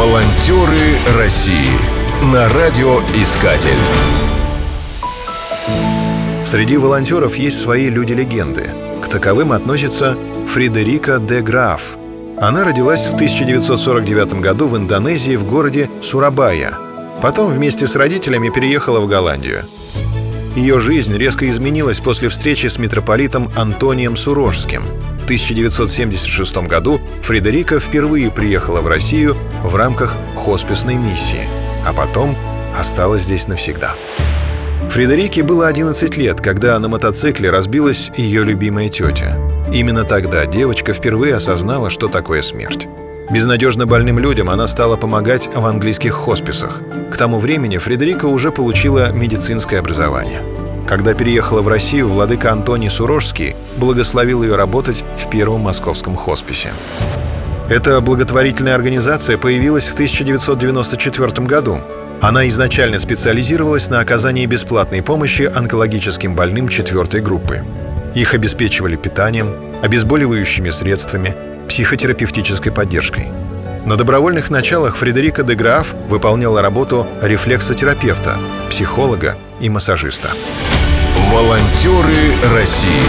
Волонтеры России на радиоискатель. Среди волонтеров есть свои люди-легенды. К таковым относится Фредерика де Граф. Она родилась в 1949 году в Индонезии в городе Сурабая. Потом вместе с родителями переехала в Голландию. Ее жизнь резко изменилась после встречи с митрополитом Антонием Сурожским. В 1976 году Фредерика впервые приехала в Россию в рамках хосписной миссии, а потом осталась здесь навсегда. Фредерике было 11 лет, когда на мотоцикле разбилась ее любимая тетя. Именно тогда девочка впервые осознала, что такое смерть. Безнадежно больным людям она стала помогать в английских хосписах. К тому времени Фредерика уже получила медицинское образование. Когда переехала в Россию, владыка Антоний Сурожский благословил ее работать в первом московском хосписе. Эта благотворительная организация появилась в 1994 году. Она изначально специализировалась на оказании бесплатной помощи онкологическим больным четвертой группы. Их обеспечивали питанием, обезболивающими средствами, психотерапевтической поддержкой. На добровольных началах Фредерика де Граф выполняла работу рефлексотерапевта, психолога и массажиста. Волонтеры России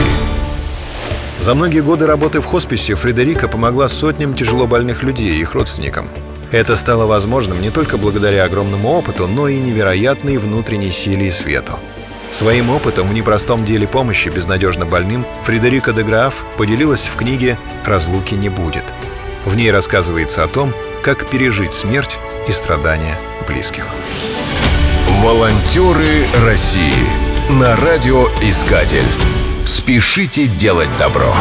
За многие годы работы в хосписе Фредерика помогла сотням тяжело больных людей и их родственникам. Это стало возможным не только благодаря огромному опыту, но и невероятной внутренней силе и свету. Своим опытом в непростом деле помощи безнадежно больным Фредерика де Граф поделилась в книге «Разлуки не будет». В ней рассказывается о том, как пережить смерть и страдания близких. Волонтеры России на радиоискатель. Спешите делать добро.